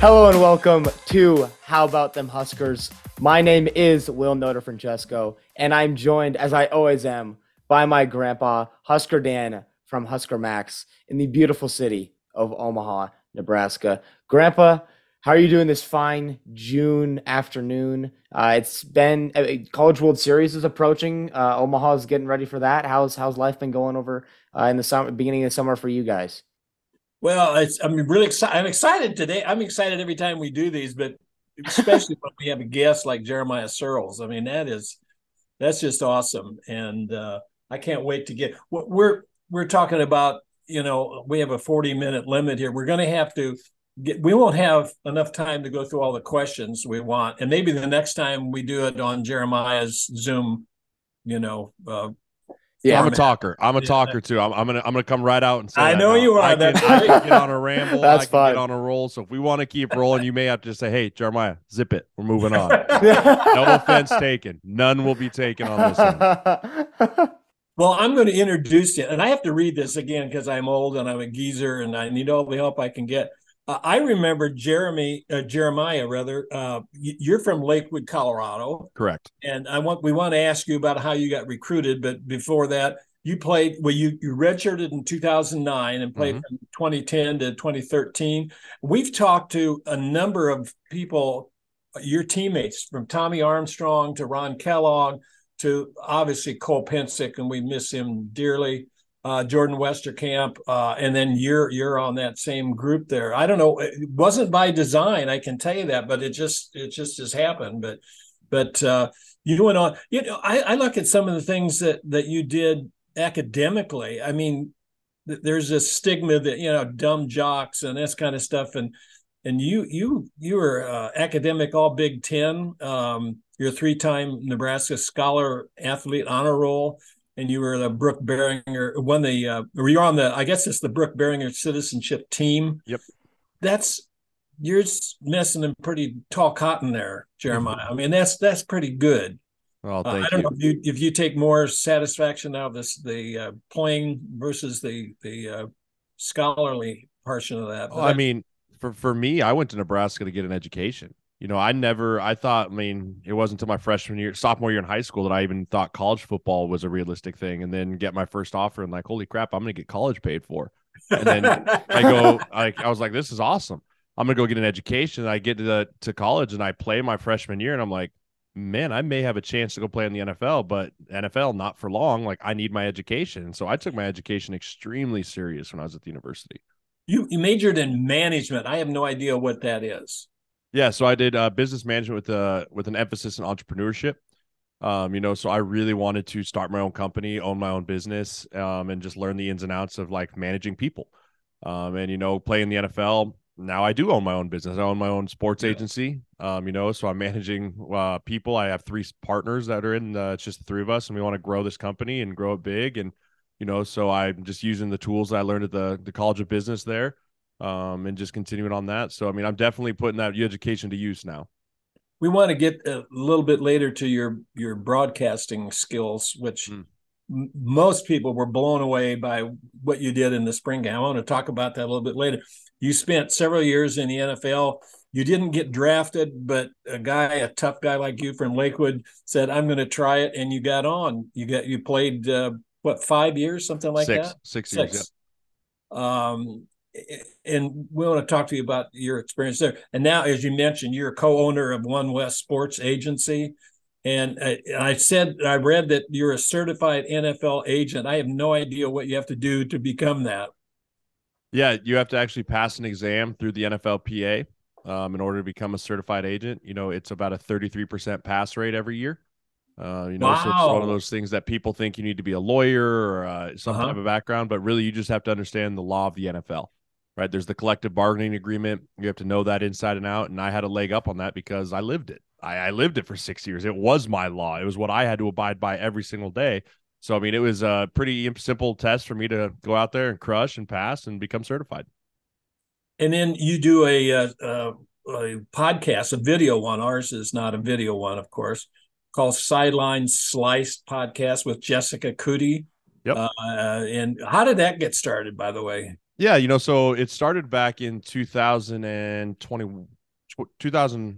Hello and welcome to How About Them Huskers. My name is Will Noter Francesco, and I'm joined, as I always am, by my grandpa, Husker Dan from Husker Max in the beautiful city of Omaha, Nebraska. Grandpa, how are you doing this fine June afternoon? Uh, it's been uh, College World Series is approaching. Uh, Omaha is getting ready for that. How's how's life been going over uh, in the summer, beginning of the summer for you guys? Well, I'm really excited. I'm excited today. I'm excited every time we do these, but especially when we have a guest like Jeremiah Sirles. I mean, that is that's just awesome, and uh, I can't wait to get. We're we're talking about. You know, we have a 40 minute limit here. We're going to have to get. We won't have enough time to go through all the questions we want, and maybe the next time we do it on Jeremiah's Zoom, you know, uh, yeah, I'm a talker. I'm a talker too. I'm, I'm, gonna I'm gonna come right out and say. I know you are. I can, I can get on a ramble. That's I can fine. get on a roll. So if we want to keep rolling, you may have to just say, "Hey, Jeremiah, zip it. We're moving on." no offense taken. None will be taken on this one. Well, I'm going to introduce you, and I have to read this again because I'm old and I'm a geezer and I need all the help I can get. Uh, I remember Jeremy, uh, Jeremiah, rather. Uh, you're from Lakewood, Colorado, correct? And I want we want to ask you about how you got recruited, but before that, you played. Well, you you redshirted in 2009 and played mm-hmm. from 2010 to 2013. We've talked to a number of people, your teammates, from Tommy Armstrong to Ron Kellogg to obviously Cole Pensick, and we miss him dearly. Uh, Jordan Westerkamp, uh, and then you're you're on that same group there. I don't know, it wasn't by design, I can tell you that, but it just it just has happened. But but uh, you went on. You know, I, I look at some of the things that that you did academically. I mean, th- there's a stigma that you know dumb jocks and this kind of stuff, and and you you you were uh, academic all Big Ten. Um, you're a three-time Nebraska Scholar Athlete Honor Roll, and you were the Brook Berringer, won the. Uh, were you on the? I guess it's the Brook Berringer Citizenship Team. Yep. That's you're messing in pretty tall cotton there, Jeremiah. I mean, that's that's pretty good. Well, uh, I don't you. know if you, if you take more satisfaction out of this the uh, playing versus the the uh, scholarly portion of that. I mean, for for me, I went to Nebraska to get an education you know, I never, I thought, I mean, it wasn't until my freshman year, sophomore year in high school that I even thought college football was a realistic thing. And then get my first offer and like, holy crap, I'm going to get college paid for. And then I go, I, I was like, this is awesome. I'm going to go get an education. And I get to the, to college and I play my freshman year and I'm like, man, I may have a chance to go play in the NFL, but NFL not for long. Like I need my education. So I took my education extremely serious when I was at the university. You, you majored in management. I have no idea what that is. Yeah, so I did uh, business management with uh with an emphasis in entrepreneurship. Um, you know, so I really wanted to start my own company, own my own business, um, and just learn the ins and outs of like managing people. Um, and you know, playing the NFL. Now I do own my own business. I own my own sports yeah. agency. Um, you know, so I'm managing uh, people. I have three partners that are in. Uh, it's just the three of us, and we want to grow this company and grow it big. And you know, so I'm just using the tools I learned at the the College of Business there um, and just continuing on that. So, I mean, I'm definitely putting that education to use now. We want to get a little bit later to your your broadcasting skills, which mm. m- most people were blown away by what you did in the spring game. I want to talk about that a little bit later. You spent several years in the NFL. You didn't get drafted, but a guy, a tough guy like you from Lakewood, said, "I'm going to try it," and you got on. You got you played uh, what five years, something like six, that. Six years. Six. Yeah. Um, and we want to talk to you about your experience there. And now, as you mentioned, you're a co-owner of One West Sports Agency. And I said, I read that you're a certified NFL agent. I have no idea what you have to do to become that. Yeah, you have to actually pass an exam through the NFLPA um, in order to become a certified agent. You know, it's about a 33% pass rate every year. Uh, you know, wow. so it's one of those things that people think you need to be a lawyer or uh, some uh-huh. type of background, but really you just have to understand the law of the NFL right? There's the collective bargaining agreement. You have to know that inside and out. And I had a leg up on that because I lived it. I, I lived it for six years. It was my law. It was what I had to abide by every single day. So, I mean, it was a pretty simple test for me to go out there and crush and pass and become certified. And then you do a, a, uh, uh, a podcast, a video one. Ours is not a video one, of course, called Sideline Sliced Podcast with Jessica Coody. Yep. Uh, and how did that get started, by the way? Yeah, you know, so it started back in 2020, 2000,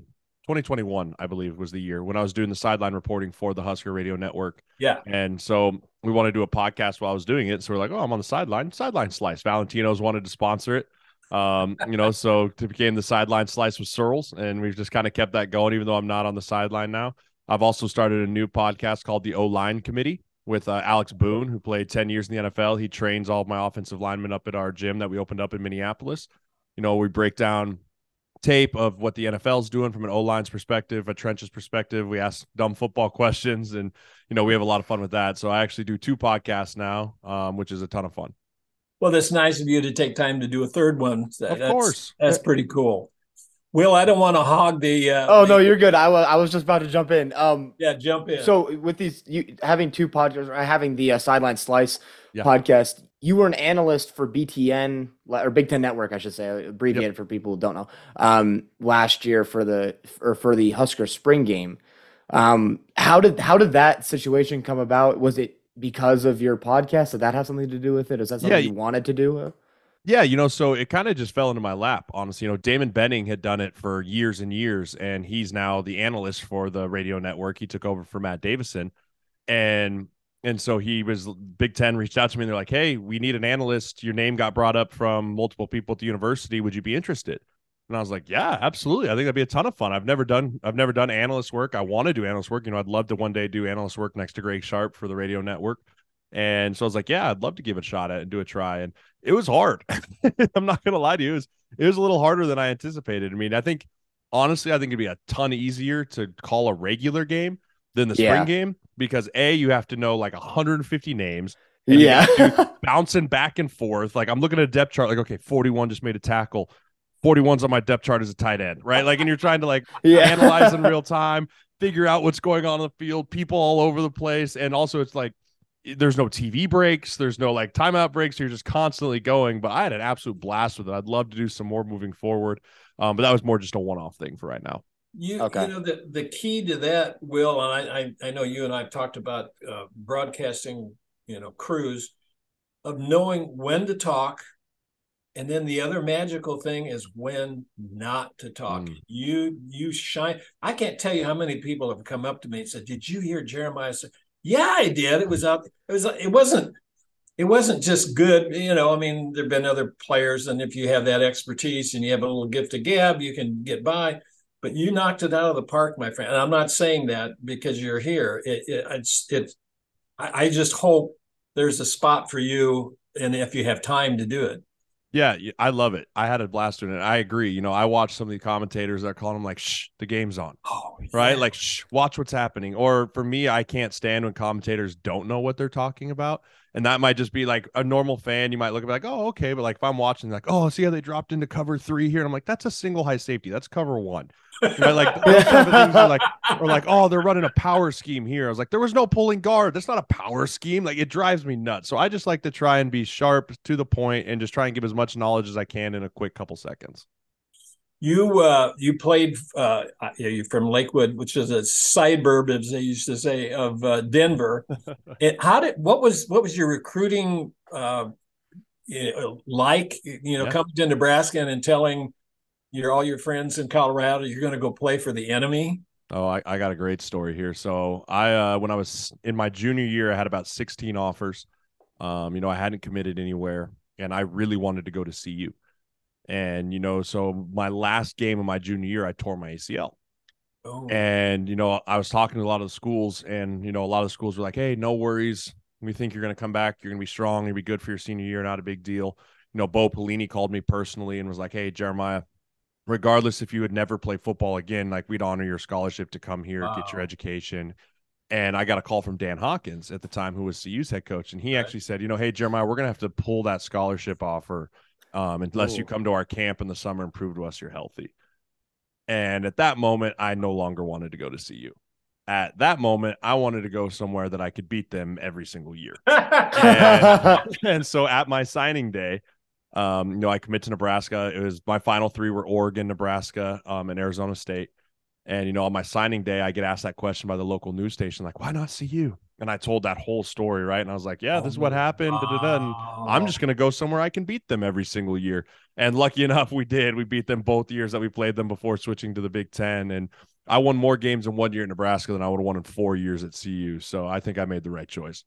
2021, I believe was the year when I was doing the sideline reporting for the Husker Radio Network. Yeah. And so we wanted to do a podcast while I was doing it. So we're like, oh, I'm on the sideline, sideline slice. Valentino's wanted to sponsor it. Um, you know, so it became the sideline slice with Sirles, and we've just kind of kept that going, even though I'm not on the sideline now. I've also started a new podcast called the O Line Committee with uh, Alex Boone, who played 10 years in the NFL. He trains all of my offensive linemen up at our gym that we opened up in Minneapolis. You know, we break down tape of what the NFL is doing from an O line's perspective, a trenches perspective. We ask dumb football questions, and you know we have a lot of fun with that. So I actually do two podcasts now, um, which is a ton of fun. Well, that's nice of you to take time to do a third one. Of that's, course, that's pretty cool. Will, I don't want to hog the. Uh, oh the, no, you're good. I was I was just about to jump in. Um, yeah, jump in. So with these, you having two podcasts, or having the uh, sideline slice yeah. podcast, you were an analyst for BTN or Big Ten Network, I should say, abbreviated yep. for people who don't know. Um, last year for the or for the Husker spring game. Um, how did how did that situation come about? Was it because of your podcast? Did that have something to do with it? Is that something yeah, you wanted to do? Yeah, you know, so it kind of just fell into my lap, honestly. You know, Damon Benning had done it for years and years, and he's now the analyst for the radio network. He took over for Matt Davison. And and so he was Big Ten reached out to me and they're like, Hey, we need an analyst. Your name got brought up from multiple people at the university. Would you be interested? And I was like, Yeah, absolutely. I think that'd be a ton of fun. I've never done I've never done analyst work. I want to do analyst work. You know, I'd love to one day do analyst work next to Greg Sharpe for the radio network. And so I was like, yeah, I'd love to give it a shot at and do a try. And it was hard. I'm not gonna lie to you. It was it was a little harder than I anticipated. I mean, I think honestly, I think it'd be a ton easier to call a regular game than the spring yeah. game because a you have to know like 150 names. yeah, bouncing back and forth. Like I'm looking at a depth chart, like okay, 41 just made a tackle. 41's on my depth chart as a tight end, right? Like, and you're trying to like yeah. analyze in real time, figure out what's going on in the field, people all over the place, and also it's like there's no TV breaks, there's no like timeout breaks. You're just constantly going. But I had an absolute blast with it. I'd love to do some more moving forward. Um, but that was more just a one-off thing for right now. You, okay. you know the, the key to that, Will, and I, I, I know you and I've talked about uh, broadcasting, you know, crews of knowing when to talk, and then the other magical thing is when not to talk. Mm. You you shine. I can't tell you how many people have come up to me and said, "Did you hear Jeremiah say?" Yeah, I did. It was out. It was. It wasn't. It wasn't just good. You know, I mean, there've been other players, and if you have that expertise and you have a little gift of gab, you can get by. But you knocked it out of the park, my friend. And I'm not saying that because you're here. It, it it's it. I, I just hope there's a spot for you, and if you have time to do it. Yeah, I love it. I had a blast doing it. I agree. You know, I watch some of the commentators that are calling them like, "Shh, the game's on." Oh, yeah. right? Like, "Shh, watch what's happening." Or for me, I can't stand when commentators don't know what they're talking about, and that might just be like a normal fan. You might look at like, "Oh, okay," but like if I'm watching, like, "Oh, see how they dropped into cover three here," and I'm like, "That's a single high safety. That's cover one." Right? Like those type of things are like, or like, "Oh, they're running a power scheme here." I was like, "There was no pulling guard. That's not a power scheme." Like it drives me nuts. So I just like to try and be sharp to the point and just try and give as much knowledge as I can in a quick couple seconds. You uh, you played uh, you from Lakewood, which is a suburb, as they used to say, of uh, Denver. and how did what was what was your recruiting uh, like? You know, yeah. coming to Nebraska and telling your all your friends in Colorado you're going to go play for the enemy. Oh, I, I got a great story here. So I uh, when I was in my junior year, I had about 16 offers. Um, you know, I hadn't committed anywhere, and I really wanted to go to CU. And, you know, so my last game of my junior year, I tore my ACL. Oh. And, you know, I was talking to a lot of the schools, and, you know, a lot of schools were like, hey, no worries. We think you're going to come back. You're going to be strong. You'll be good for your senior year. Not a big deal. You know, Bo Pelini called me personally and was like, hey, Jeremiah, regardless if you would never play football again, like we'd honor your scholarship to come here, wow. get your education. And I got a call from Dan Hawkins at the time, who was CU's head coach. And he right. actually said, you know, hey, Jeremiah, we're going to have to pull that scholarship offer um, unless Ooh. you come to our camp in the summer and prove to us you're healthy. And at that moment, I no longer wanted to go to CU. At that moment, I wanted to go somewhere that I could beat them every single year. and, and, so at my signing day, um, you know, I commit to Nebraska. It was my final three were Oregon, Nebraska, um, and Arizona State. And you know, on my signing day, I get asked that question by the local news station, like, "Why not CU?" And I told that whole story, right? And I was like, yeah, this is what happened. And I'm just going to go somewhere I can beat them every single year. And lucky enough, we did. We beat them both years that we played them before switching to the Big Ten. And I won more games in one year at Nebraska than I would have won in four years at CU. So I think I made the right choice.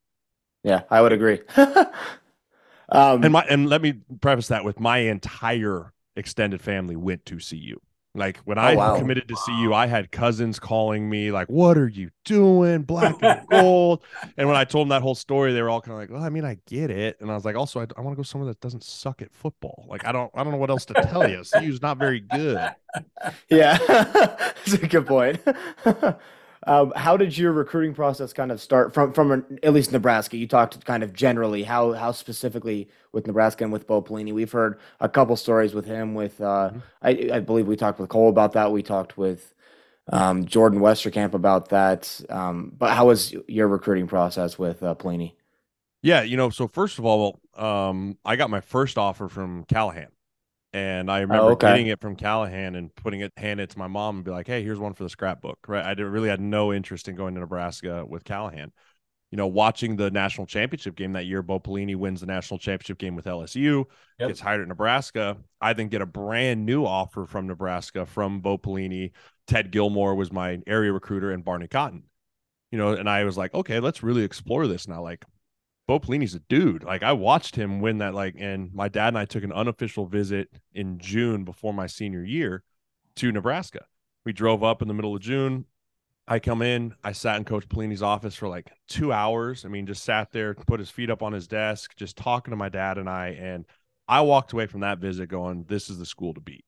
Yeah, I would agree. um, and my and let me preface that with my entire extended family went to CU. Like when oh, I wow. committed to CU, I had cousins calling me like, "What are you doing, black and gold?" and when I told them that whole story, they were all kind of like, "Well, I mean, I get it." And I was like, "Also, I, I want to go somewhere that doesn't suck at football. Like, I don't, I don't know what else to tell you. CU's not very good." Yeah, that's a good point. Um, how did your recruiting process kind of start from from at least Nebraska? You talked kind of generally how how specifically with Nebraska and with Bo Pelini. We've heard a couple stories with him. With uh, mm-hmm. I, I, believe we talked with Cole about that. We talked with um, Jordan Westerkamp about that. Um, but how was your recruiting process with uh, Pelini? Yeah, you know, so first of all, um, I got my first offer from Callahan. And I oh, remember oh, okay. getting it from Callahan and putting it, hand it to my mom and be like, "Hey, here's one for the scrapbook." Right? I really had no interest in going to Nebraska with Callahan. You know, watching the national championship game that year, Bo Pelini wins the national championship game with LSU, yep. gets hired at Nebraska. I then get a brand new offer from Nebraska from Bo Pelini. Ted Gilmore was my area recruiter, and Barney Cotton. You know, and I was like, okay, let's really explore this now. Like, Bo Pelini's a dude. Like I watched him win that. Like, and my dad and I took an unofficial visit in June before my senior year to Nebraska. We drove up in the middle of June. I come in. I sat in Coach Pelini's office for like two hours. I mean, just sat there, put his feet up on his desk, just talking to my dad and I. And I walked away from that visit going, "This is the school to beat."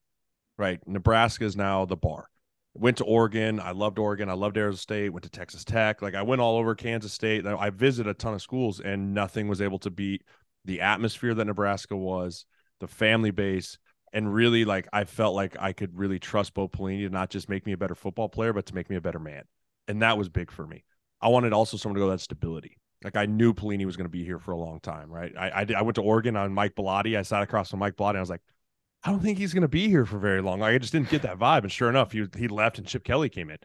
Right? Nebraska is now the bar went to Oregon. I loved Oregon. I loved Arizona State. Went to Texas Tech. Like I went all over Kansas State. I visited a ton of schools, and nothing was able to beat the atmosphere that Nebraska was, the family base, and really like I felt like I could really trust Bo Pelini to not just make me a better football player, but to make me a better man, and that was big for me. I wanted also someone to go that stability. Like I knew Pelini was going to be here for a long time, right? I I, I went to Oregon on Mike Bellotti. I sat across from Mike Bellotti. I was like, I don't think he's going to be here for very long. Like, I just didn't get that vibe. And sure enough, he he left and Chip Kelly came in.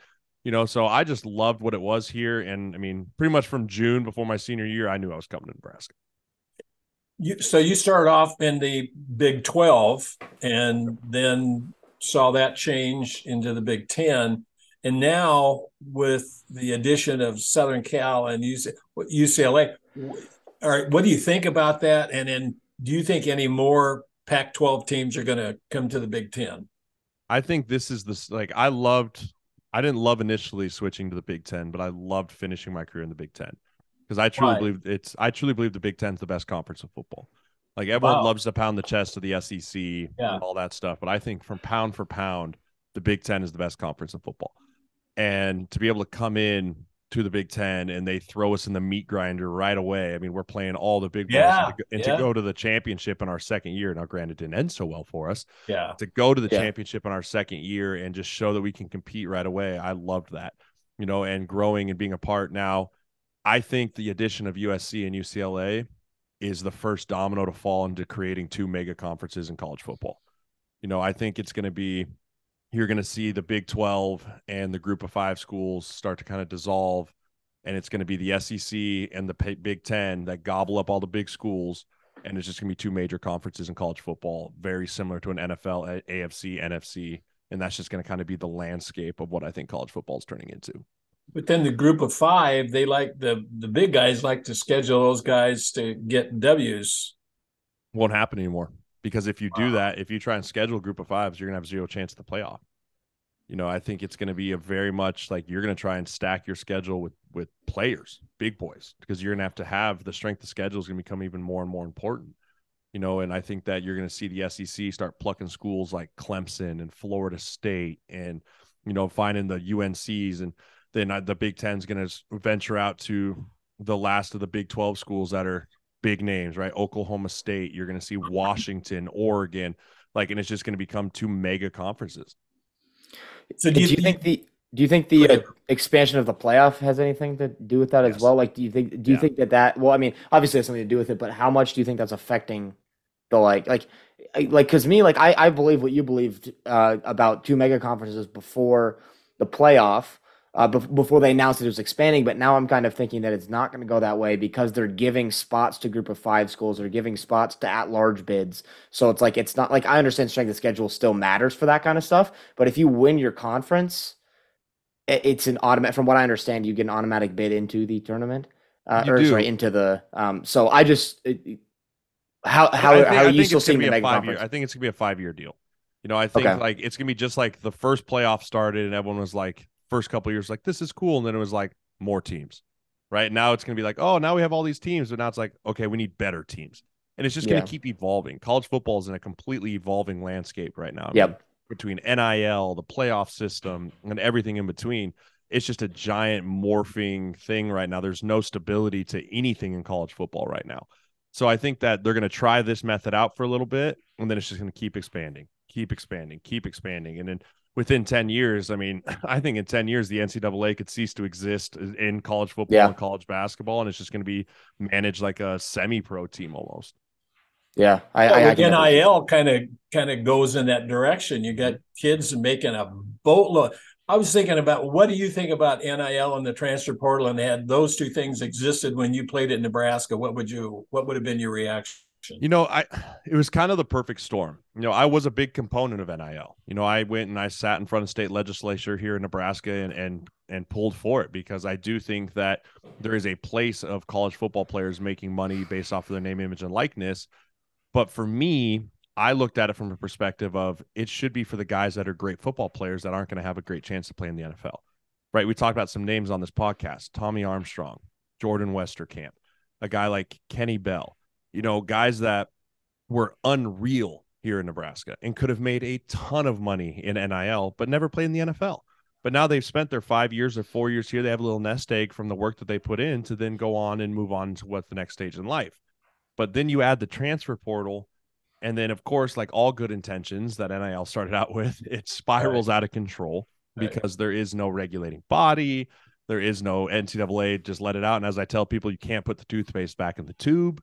You know, so I just loved what it was here. And I mean, pretty much from June before my senior year, I knew I was coming to Nebraska. You, so you started off in the Big 12 and then saw that change into the Big 10. And now with the addition of Southern Cal and UCLA, all right, what do you think about that? And then do you think any more Pac 12 teams are going to come to the Big Ten? I think this is the like I loved. I didn't love initially switching to the Big Ten, but I loved finishing my career in the Big Ten because I truly believe it's. I truly believe the Big Ten is the best conference of football. Like everyone wow. loves to pound the chest of the SEC yeah. and all that stuff, but I think from pound for pound, the Big Ten is the best conference of football. And to be able to come in to the Big Ten and they throw us in the meat grinder right away. I mean, we're playing all the big yeah, and, to, and yeah. to, go to the championship in our second year. Now, granted, didn't end so well for us. Yeah. To go to the yeah. championship in our second year and just show that we can compete right away. I loved that, you know, and growing and being a part now. I think the addition of USC and UCLA is the first domino to fall into creating two mega conferences in college football. You know, I think it's going to be you're going to see the Big 12 and the group of five schools start to kind of dissolve. And it's going to be the SEC and the Big 10 that gobble up all the big schools. And it's just going to be two major conferences in college football, very similar to an NFL, AFC, NFC. And that's just going to kind of be the landscape of what I think college football is turning into. But then the group of five, they like the the big guys like to schedule those guys to get W's. Won't happen anymore because if you do that, if you try and schedule a group of fives, you're gonna have zero chance at the playoff. You know, I think it's going to be a very much like you're going to try and stack your schedule with with players, big boys, because you're going to have to have the strength of schedule is going to become even more and more important. You know, and I think that you're going to see the SEC start plucking schools like Clemson and Florida State, and you know, finding the UNCs, and then uh, the Big Ten's going to venture out to the last of the Big Twelve schools that are big names, right? Oklahoma State, you're going to see Washington, Oregon, like, and it's just going to become two mega conferences. So do you, do you think the do you think the uh, expansion of the playoff has anything to do with that yes. as well? Like, do you think do you yeah. think that that well, I mean, obviously has something to do with it, but how much do you think that's affecting the like like like because me like I I believe what you believed uh, about two mega conferences before the playoff uh, before they announced it was expanding. But now I'm kind of thinking that it's not going to go that way because they're giving spots to group of five schools. They're giving spots to at large bids. So it's like, it's not like I understand strength of schedule still matters for that kind of stuff. But if you win your conference, it's an automatic, from what I understand, you get an automatic bid into the tournament. Uh, or do. sorry, into the. Um, so I just. It, how how, think, how are you still seeing the mega conference? Year, I think it's gonna be a five year deal. You know, I think okay. like it's gonna be just like the first playoff started and everyone was like, first couple years like this is cool, and then it was like more teams. Right now it's gonna be like, oh, now we have all these teams, but now it's like, okay, we need better teams, and it's just gonna yeah. keep evolving. College football is in a completely evolving landscape right now. Yep. between NIL, the playoff system, and everything in between, it's just a giant morphing thing right now. There's no stability to anything in college football right now. So I think that they're going to try this method out for a little bit, and then it's just going to keep expanding keep expanding, keep expanding. And then within 10 years, I mean, I think in 10 years, the NCAA could cease to exist in college football yeah. and college basketball. And it's just going to be managed like a semi pro team almost. Yeah. I, well, I, I NIL kind of kind of goes in that direction. You got kids making a boatload. I was thinking about what do you think about NIL and the transfer portal and had those two things existed when you played at Nebraska, what would you what would have been your reaction? You know, I it was kind of the perfect storm. You know, I was a big component of NIL. You know, I went and I sat in front of state legislature here in Nebraska and and and pulled for it because I do think that there is a place of college football players making money based off of their name, image, and likeness. But for me, I looked at it from a perspective of it should be for the guys that are great football players that aren't going to have a great chance to play in the NFL. Right. We talked about some names on this podcast Tommy Armstrong, Jordan Westerkamp, a guy like Kenny Bell you know, guys that were unreal here in Nebraska and could have made a ton of money in NIL, but never played in the NFL. But now they've spent their five years or four years here. They have a little nest egg from the work that they put in to then go on and move on to what the next stage in life. But then you add the transfer portal. And then, of course, like all good intentions that NIL started out with, it spirals right. out of control right. because there is no regulating body. There is no NCAA, just let it out. And as I tell people, you can't put the toothpaste back in the tube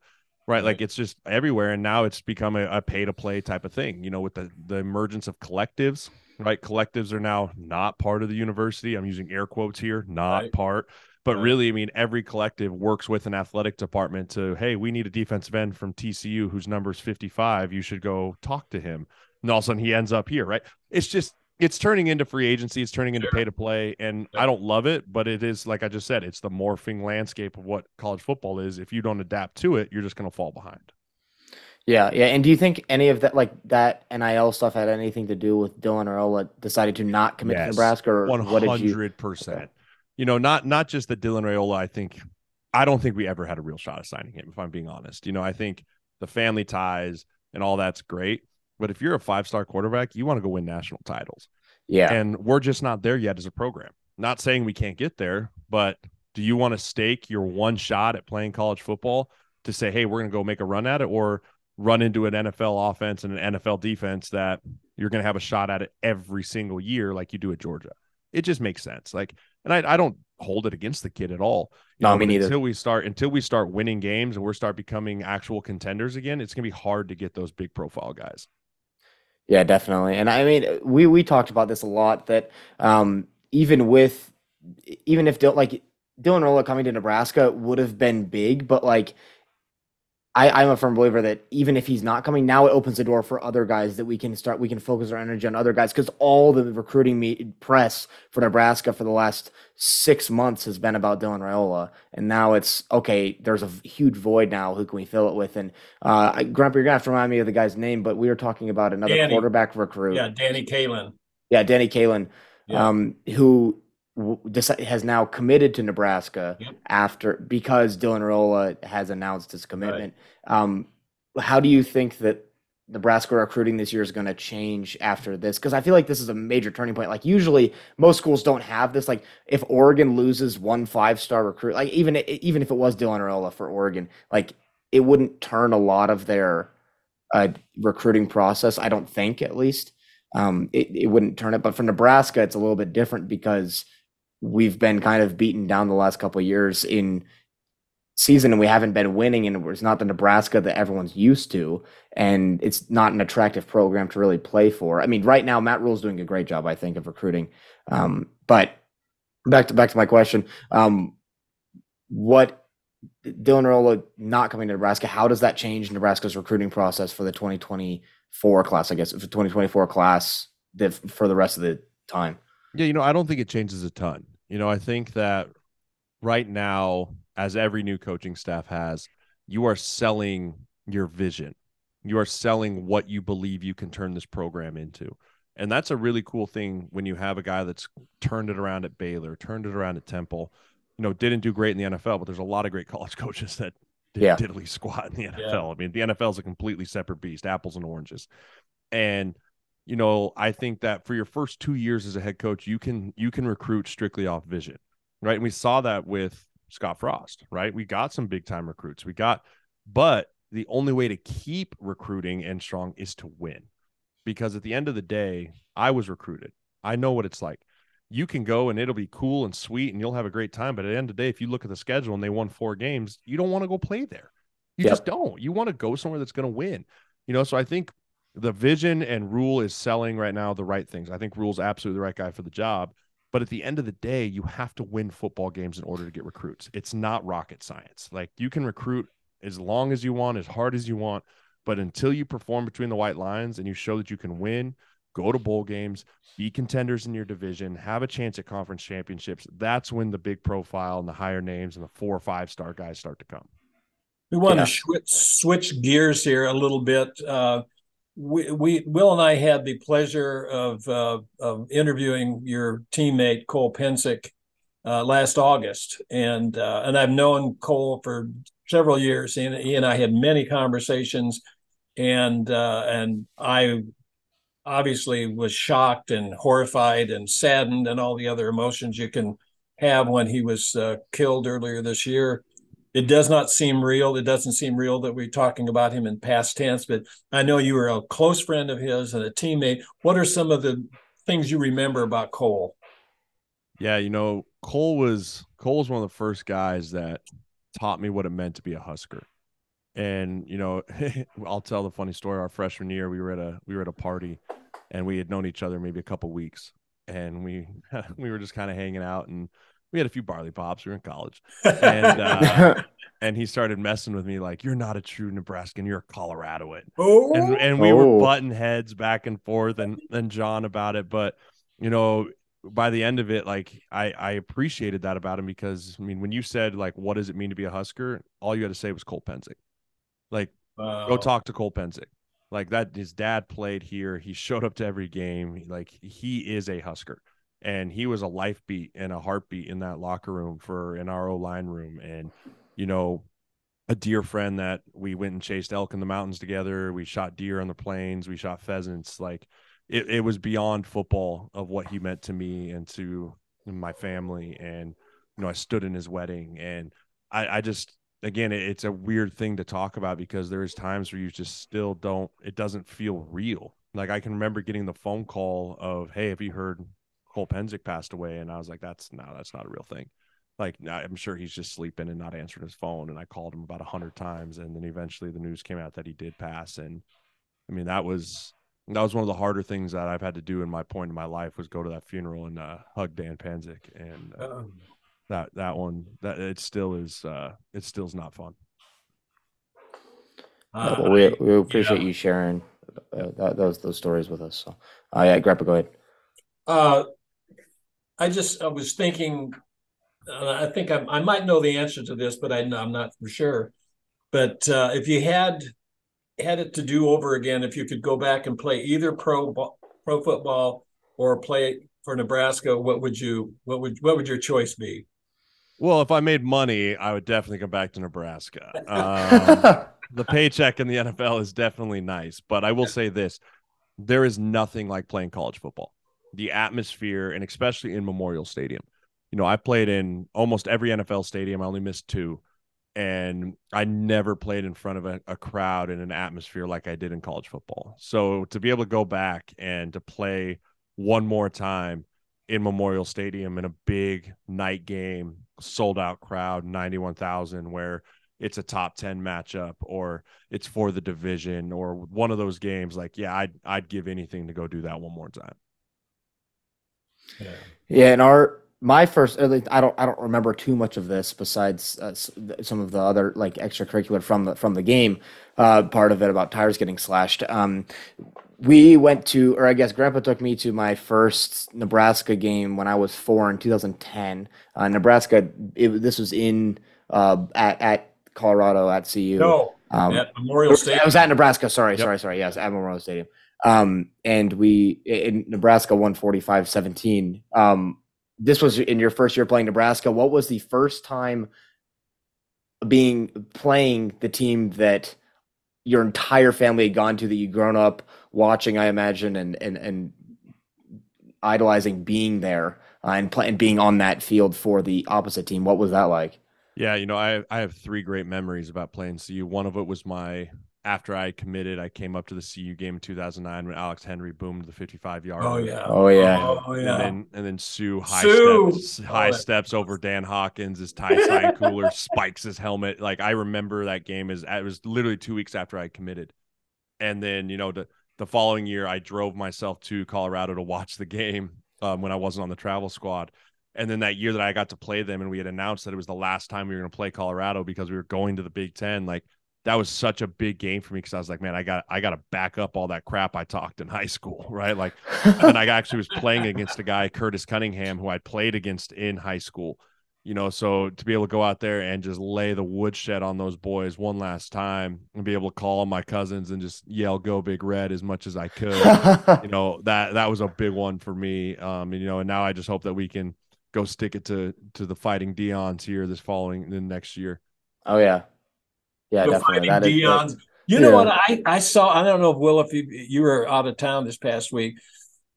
right? Like it's just everywhere, and now it's become a, a pay to play type of thing. You know, with the the emergence of collectives, right? Collectives are now not part of the university. I'm using air quotes here, not right. part. But right. really, I mean, every collective works with an athletic department to, hey, we need a defensive end from TCU whose number is 55. You should go talk to him. And all of a sudden he ends up here, right? It's just it's turning into free agency. It's turning into sure. pay to play, and I don't love it, but it is like I just said, it's the morphing landscape of what college football is. If you don't adapt to it, you're just going to fall behind. Yeah, yeah. And do you think any of that, like that NIL stuff, had anything to do with Dylan Raiola deciding to not commit yes, to Nebraska, or one hundred percent? You know, not not just that Dylan Raiola. I think I don't think we ever had a real shot of signing him. If I'm being honest, you know, I think the family ties and all that's great. But if you're a five star quarterback, you want to go win national titles. Yeah. And we're just not there yet as a program. Not saying we can't get there, but do you want to stake your one shot at playing college football to say, hey, we're going to go make a run at it or run into an NFL offense and an NFL defense that you're going to have a shot at it every single year like you do at Georgia? It just makes sense. Like, and I, I don't hold it against the kid at all. You no, know, I mean, until we start until we start winning games and we start becoming actual contenders again, it's gonna be hard to get those big profile guys. Yeah, definitely. And I mean, we we talked about this a lot that um, even with even if like Dylan Raiola coming to Nebraska would have been big, but like I, I'm a firm believer that even if he's not coming, now it opens the door for other guys that we can start. We can focus our energy on other guys because all the recruiting meet, press for Nebraska for the last six months has been about Dylan Raiola, and now it's okay. There's a huge void now. Who can we fill it with? And uh, Grump, you're gonna have to remind me of the guy's name, but we were talking about another Danny. quarterback recruit. Yeah, Danny Kaelin. Yeah, Danny Kaelin, yeah. um, who has now committed to Nebraska yep. after because Dylan Raiola has announced his commitment. Right. Um, how do you think that Nebraska recruiting this year is going to change after this? Because I feel like this is a major turning point. Like usually, most schools don't have this. Like if Oregon loses one five star recruit, like even even if it was Dylan Raiola for Oregon, like it wouldn't turn a lot of their uh, recruiting process. I don't think, at least, um, it, it wouldn't turn it. But for Nebraska, it's a little bit different because we've been kind of beaten down the last couple years in season and we haven't been winning and it's not the Nebraska that everyone's used to and it's not an attractive program to really play for. I mean, right now Matt Rhule's doing a great job, I think, of recruiting. Um, but back to back to my question. Um, what Dylan Raiola not coming to Nebraska? How does that change Nebraska's recruiting process for the 2024 class? I guess for 2024 class for the rest of the time. Yeah, you know, I don't think it changes a ton. You know, I think that right now, as every new coaching staff has, you are selling your vision. You are selling what you believe you can turn this program into. And that's a really cool thing when you have a guy that's turned it around at Baylor, turned it around at Temple, you know, didn't do great in the NFL, but there's a lot of great college coaches that did yeah. diddly squat in the NFL. Yeah. I mean, the NFL is a completely separate beast, apples and oranges. And you know, I think that for your first two years as a head coach, you can you can recruit strictly off vision, right? And we saw that with Scott Frost, right? We got some big time recruits. We got, but the only way to keep recruiting and strong is to win because at the end of the day, I was recruited. I know what it's like. You can go and it'll be cool and sweet and you'll have a great time. But at the end of the day, if you look at the schedule and they won four games, you don't want to go play there. You yep. just don't. You want to go somewhere that's going to win. You know, so I think the vision and Rhule is selling right now the right things. I think Rhule's absolutely the right guy for the job. But at the end of the day, you have to win football games in order to get recruits. It's not rocket science. Like you can recruit as long as you want, as hard as you want. But until you perform between the white lines and you show that you can win, go to bowl games, be contenders in your division, have a chance at conference championships, that's when the big profile and the higher names and the four or five star guys start to come. We want yeah. to switch, switch gears here a little bit. Uh, we, we, Will and I had the pleasure of, uh, of interviewing your teammate Cole Pensick uh, last August, and uh, and I've known Cole for several years. and he and I had many conversations and uh, and I obviously was shocked and horrified and saddened and all the other emotions you can have when he was uh, killed earlier this year. It does not seem real. It doesn't seem real that we're talking about him in past tense, but I know you were a close friend of his and a teammate. What are some of the things you remember about Cole? Yeah, you know, Cole was Cole was one of the first guys that taught me what it meant to be a Husker. And you know, I'll tell the funny story. Our freshman year, we were at a we were at a party, and we had known each other maybe a couple weeks, and we we were just kind of hanging out, and we had a few barley pops. We were in college, and uh, and he started messing with me like, "You're not a true Nebraskan. You're a Coloradoan." Oh. And and we oh. were butting heads back and forth, and and John about it, but you know by the end of it, like I, I appreciated that about him because I mean, when you said like, what does it mean to be a Husker? All you had to say was Cole Pensick. Like, wow. go talk to Cole Pensick. Like that, his dad played here. He showed up to every game. Like he is a Husker, and he was a life beat and a heartbeat in that locker room for an RO line room. And you know, a dear friend that we went and chased elk in the mountains together. We shot deer on the plains. We shot pheasants. Like it, it was beyond football of what he meant to me and to my family. And you know, I stood in his wedding, and I, I just again, it's a weird thing to talk about because there's times where you just still don't, it doesn't feel real. Like I can remember getting the phone call of, Hey, have you heard Cole Pensick passed away? And I was like, that's no, that's not a real thing. Like I'm sure he's just sleeping and not answering his phone. And I called him about a hundred times. And then eventually the news came out that he did pass. And I mean, that was, that was one of the harder things that I've had to do in my point in my life was go to that funeral and uh, hug Dan Pensick. And uh, um that that one that it still is uh it still is not fun uh, well, we, we appreciate yeah. you sharing uh, that, those those stories with us so uh, yeah grandpa go ahead uh i just i was thinking uh, i think I, I might know the answer to this but I, i'm not for sure but uh if you had had it to do over again if you could go back and play either pro pro football or play for nebraska what would you what would what would your choice be well, if I made money, I would definitely come back to Nebraska. Um, the paycheck in the NFL is definitely nice, but I will say this: there is nothing like playing college football. The atmosphere, and especially in Memorial Stadium. You know, I played in almost every NFL stadium. I only missed two, and I never played in front of a, a crowd in an atmosphere like I did in college football. So to be able to go back and to play one more time in Memorial Stadium in a big night game, sold out crowd, 91,000, where it's a top 10 matchup or it's for the division or one of those games. Like, yeah, I'd, I'd give anything to go do that one more time. Yeah. Yeah. And our, my first i don't i don't remember too much of this besides uh, some of the other like extracurricular from the from the game uh, part of it about tires getting slashed um, we went to or i guess grandpa took me to my first nebraska game when i was four in 2010 uh, nebraska it, this was in uh, at, at colorado at cu no um, at memorial stadium i was at nebraska sorry yep. sorry sorry yes at memorial stadium um, and we in nebraska 145 17 um, this was in your first year playing Nebraska. What was the first time being playing the team that your entire family had gone to that you'd grown up watching, I imagine, and and and idolizing being there uh, and play, and being on that field for the opposite team. What was that like? Yeah, you know, I I have three great memories about playing CU. One of it was my after I committed, I came up to the CU game in 2009 when Alex Henery boomed the 55 yard. Oh yeah. Oh yeah. Oh yeah. And then and then Suh high Suh. steps high oh, steps over Dan Hawkins, his tie side cooler spikes his helmet. Like I remember that game is it was literally two weeks after I committed. And then, you know, the the following year I drove myself to Colorado to watch the game um, when I wasn't on the travel squad. And then that year that I got to play them and we had announced that it was the last time we were going to play Colorado because we were going to the Big Ten, like that was such a big game for me because I was like, man, I got I got to back up all that crap I talked in high school, right? Like, and I actually was playing against a guy, Curtis Cunningham, who I played against in high school. You know, so to be able to go out there and just lay the woodshed on those boys one last time and be able to call my cousins and just yell "Go Big Red" as much as I could, you know that that was a big one for me. Um, and you know, and now I just hope that we can go stick it to to the Fighting Deion's here this following the next year. Oh yeah, yeah, the definitely. That Deion's. Is, you know yeah. what I, I saw? I don't know if Will, if you you were out of town this past week.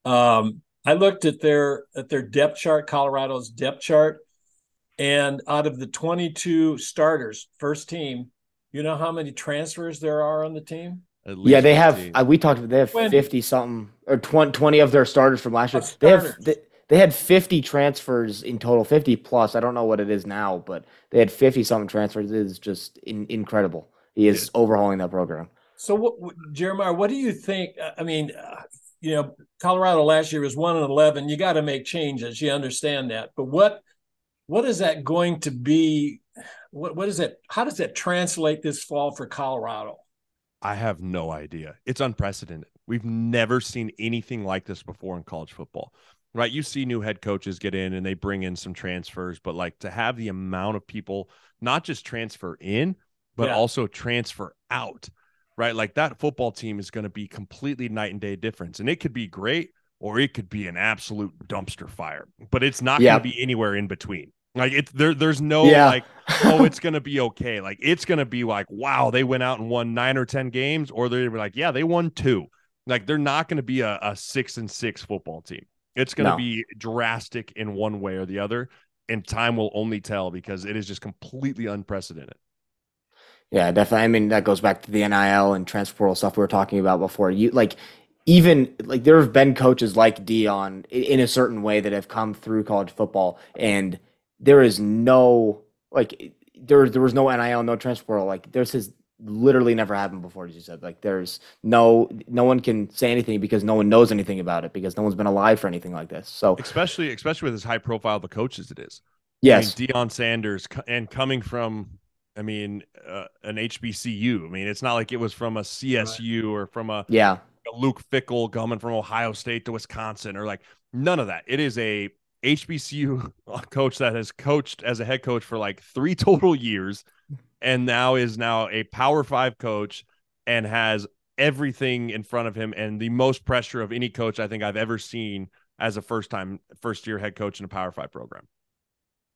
Um, I looked at their at their depth chart, Colorado's depth chart, and out of the 22 starters, first team, you know how many transfers there are on the team? Yeah, they 15. have. Uh, we talked. They have 20. fifty something or 20, 20 of their starters from last year. They have. They, they had 50 transfers in total, 50 plus. I don't know what it is now, but they had 50 something transfers. It is just in, incredible. He is overhauling that program. So, what, Jeremiah, what do you think? I mean, uh, you know, Colorado last year was one and eleven. You got to make changes. You understand that, but what what is that going to be? What what is that? How does that translate this fall for Colorado? I have no idea. It's unprecedented. We've never seen anything like this before in college football right? You see new head coaches get in and they bring in some transfers, but like to have the amount of people not just transfer in, but yeah. also transfer out, right? Like that football team is going to be completely night and day difference. And it could be great or it could be an absolute dumpster fire, but it's not yeah. going to be anywhere in between. Like it's there, there's no yeah. like, oh, it's gonna be okay. Like it's gonna be like, wow, they went out and won nine or ten games, or they're like, yeah, they won two. Like they're not gonna be a, a six and six football team. It's going to no. be drastic in one way or the other, and time will only tell because it is just completely unprecedented. Yeah, definitely. I mean, that goes back to the NIL and transport stuff we were talking about before. You like even like there have been coaches like Deion in a certain way that have come through college football, and there is no like there there was no NIL, no transport. Like there's his literally never happened before as you said. Like there's no no one can say anything because no one knows anything about it because no one's been alive for anything like this. So especially especially with as high profile the coaches it is. Yes I mean, Deion Sanders and coming from I mean uh, an HBCU I mean it's not like it was from a CSU right. or from a yeah. a Luke Fickell coming from Ohio State to Wisconsin or like none of that. It is a HBCU coach that has coached as a head coach for like three total years and now is now a power five coach and has everything in front of him and the most pressure of any coach I think I've ever seen as a first time first year head coach in a power five program.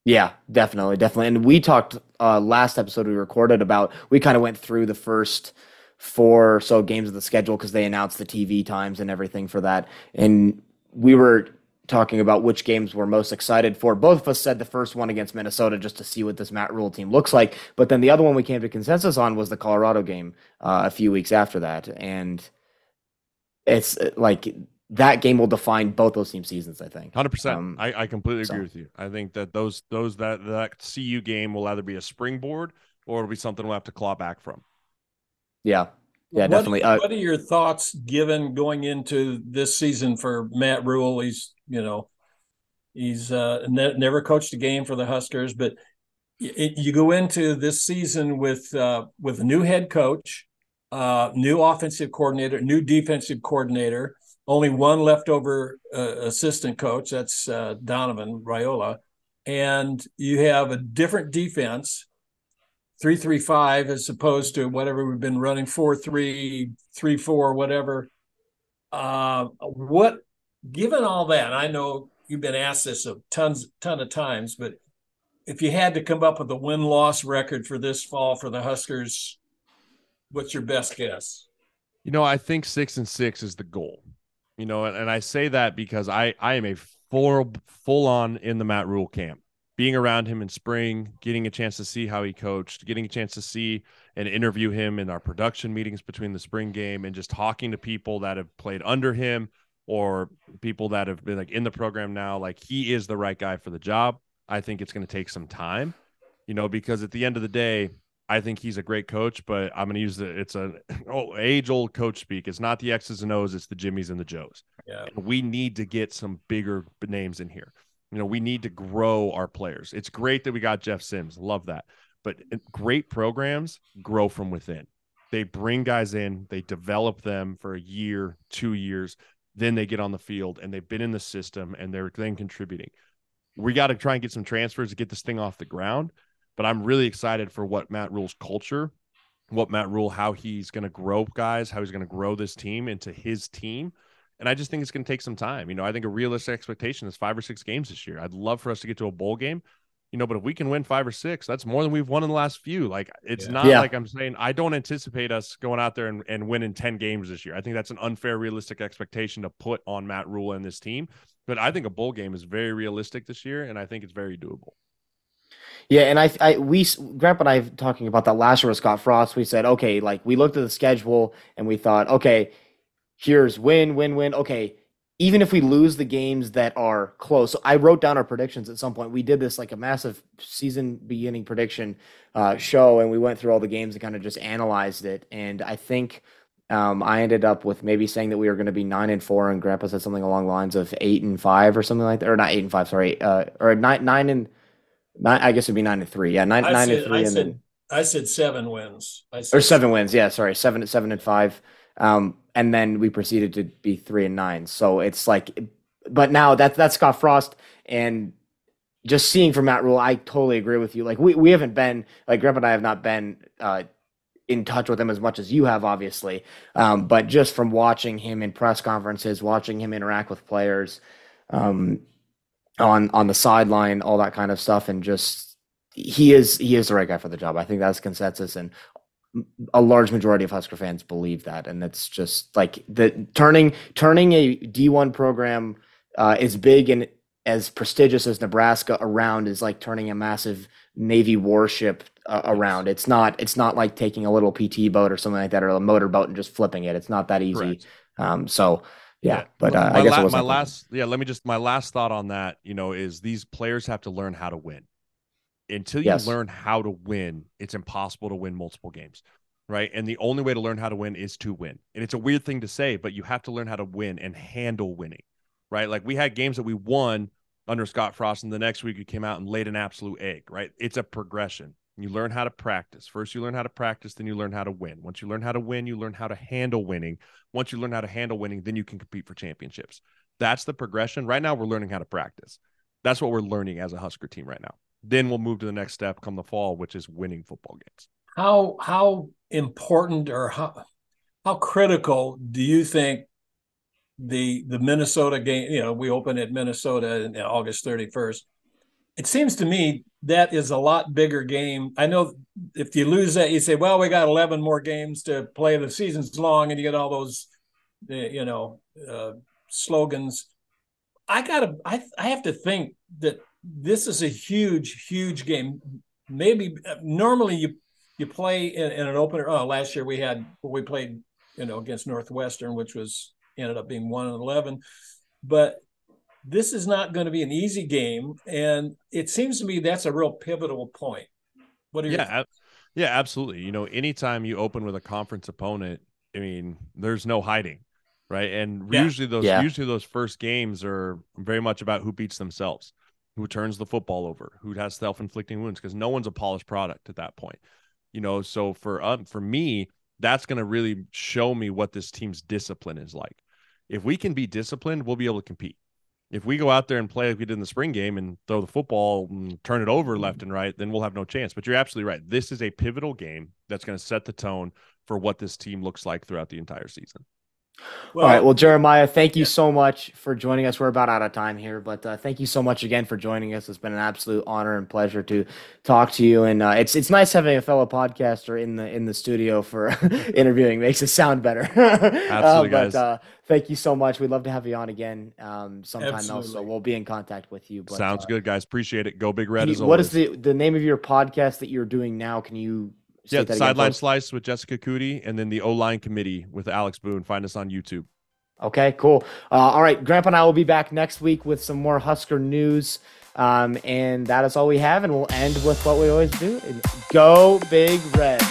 Yeah, definitely, definitely. And we talked uh, last episode we recorded about we kind of went through the first four so games of the schedule because they announced the TV times and everything for that. And we were talking about which games we're most excited for. Both of us said the first one against Minnesota just to see what this Matt Rhule team looks like. But then the other one we came to consensus on was the Colorado game uh, a few weeks after that. And it's uh, like that game will define both those team seasons, I think. 100%. Um, I, I completely agree so. with you. I think that those, those, that, that CU game will either be a springboard or it'll be something we'll have to claw back from. Yeah. Yeah, what, definitely. Uh, what are your thoughts given going into this season for Matt Rhule? He's, you know, He's uh, ne- never coached a game for the Huskers, but it, you go into this season with uh, with a new head coach, uh, new offensive coordinator, new defensive coordinator. Only one leftover uh, assistant coach. That's uh, Donovan Raiola, and you have a different defense, three three five as opposed to whatever we've been running four three three four whatever. Uh, what given all that, I know you've been asked this a tons ton of times, but if you had to come up with a win loss record for this fall for the Huskers, what's your best guess? You know, I think six and six is the goal. You know, and, and I say that because I I am a full full on in the Matt Rhule camp. Being around him in spring, getting a chance to see how he coached, getting a chance to see and interview him in our production meetings between the spring game, and just talking to people that have played under him or people that have been like in the program now. Like he is the right guy for the job. I think it's going to take some time, you know, because at the end of the day, I think he's a great coach, but I'm going to use the it's a oh, age old coach speak. It's not the X's and O's, it's the Jimmies and the Joes. Yeah. And we need to get some bigger names in here. You know, we need to grow our players. It's great that we got Jeff Sims. Love that. But uh, great programs grow from within. They bring guys in, they develop them for a year, two years, then they get on the field and they've been in the system and they're then contributing we got to try and get some transfers to get this thing off the ground. But I'm really excited for what Matt Rhule's culture, what Matt Rhule, how he's going to grow guys, how he's going to grow this team into his team. And I just think it's going to take some time. You know, I think a realistic expectation is five or six games this year. I'd love for us to get to a bowl game, you know, but if we can win five or six, that's more than we've won in the last few. Like, it's yeah. not yeah. like I'm saying I don't anticipate us going out there and, and winning 10 games this year. I think that's an unfair, realistic expectation to put on Matt Rhule and this team. But I think a bowl game is very realistic this year, and I think it's very doable. Yeah, and I, I, we, Grandpa and I talking about that last year with Scott Frost. We said, okay, like we looked at the schedule and we thought, okay, here's win, win, win. Okay, even if we lose the games that are close, so I wrote down our predictions at some point. We did this like a massive season beginning prediction uh, show, and we went through all the games and kind of just analyzed it. And I think um, I ended up with maybe saying that we were going to be nine and four, and Grandpa said something along the lines of eight and five or something like that, or not eight and five, sorry, uh, or nine nine and nine. I guess it'd be nine and three. Yeah, nine I nine said, and three, I and said, then I said seven wins. Said or seven wins. Yeah, sorry, seven seven and five. Um, and then we proceeded to be three and nine. So it's like, but now that that's Scott Frost and just seeing from Matt Rhule, I totally agree with you. Like we, we haven't been like Grandpa and I have not been uh, in touch with him as much as you have, obviously. Um, but just from watching him in press conferences, watching him interact with players um, on on the sideline, all that kind of stuff, and just he is he is the right guy for the job. I think that's consensus, and a large majority of Husker fans believe that, and it's just like the turning turning a D one program uh, is big and as prestigious as Nebraska around is like turning a massive Navy warship uh, around. It's not. It's not like taking a little PT boat or something like that, or a motor boat and just flipping it. It's not that easy. Um, so yeah, yeah. but uh, I guess la- my last. Yeah, let me just my last thought on that. You know, is these players have to learn how to win. Until you yes. learn how to win, it's impossible to win multiple games right? And the only way to learn how to win is to win. And it's a weird thing to say, but you have to learn how to win and handle winning, right? Like we had games that we won under Scott Frost, and the next week you came out and laid an absolute egg, right? It's a progression. You learn how to practice. First, you learn how to practice, then you learn how to win. Once you learn how to win, you learn how to handle winning. Once you learn how to handle winning, then you can compete for championships. That's the progression. Right now, we're learning how to practice. That's what we're learning as a Husker team right now. Then we'll move to the next step come the fall, which is winning football games. How how important or how how critical do you think the the Minnesota game? You know, we open at Minnesota in August thirty first it seems to me that is a lot bigger game. I know if you lose that, you say, well, we got 11 more games to play. The season's long, and you get all those, you know, uh, slogans. I gotta, I, I have to think that this is a huge, huge game. Maybe uh, normally you you play in, in an opener. Oh, last year we had we played, you know, against Northwestern, which was ended up being one and eleven. But this is not going to be an easy game, and it seems to me that's a real pivotal point. What are yeah, ab- yeah, absolutely. You know, anytime you open with a conference opponent, I mean, there's no hiding. right? And Yeah. usually those Yeah. usually those first games are very much about who beats themselves, who turns the football over, who has self-inflicting wounds, because no one's a polished product at that point. You know, so for um, for me, that's going to really show me what this team's discipline is like. If we can be disciplined, we'll be able to compete. If we go out there and play like we did in the spring game and throw the football and turn it over left and right, then we'll have no chance. But you're absolutely right. This is a pivotal game that's going to set the tone for what this team looks like throughout the entire season. All right. Well, Jeremiah, thank you yeah. so much for joining us. We're about out of time here, but uh, thank you so much again for joining us. It's been an absolute honor and pleasure to talk to you. And uh, it's it's nice having a fellow podcaster in the in the studio for interviewing. Makes it sound better. Absolutely, Uh, but guys. uh, thank you so much. We'd love to have you on again um, sometime else. So we'll be in contact with you. But, Sounds uh, good, guys. Appreciate it. Go Big Red you- what always. is the the name of your podcast that you're doing now? Can you yeah, again sideline slice with Jessica Cootie, and then the O line committee with Alex Boone. Find us on YouTube. Okay, cool. Uh, all right, Grandpa and I will be back next week with some more Husker news. Um, and that is all we have. And we'll end with what we always do. Go Big Red.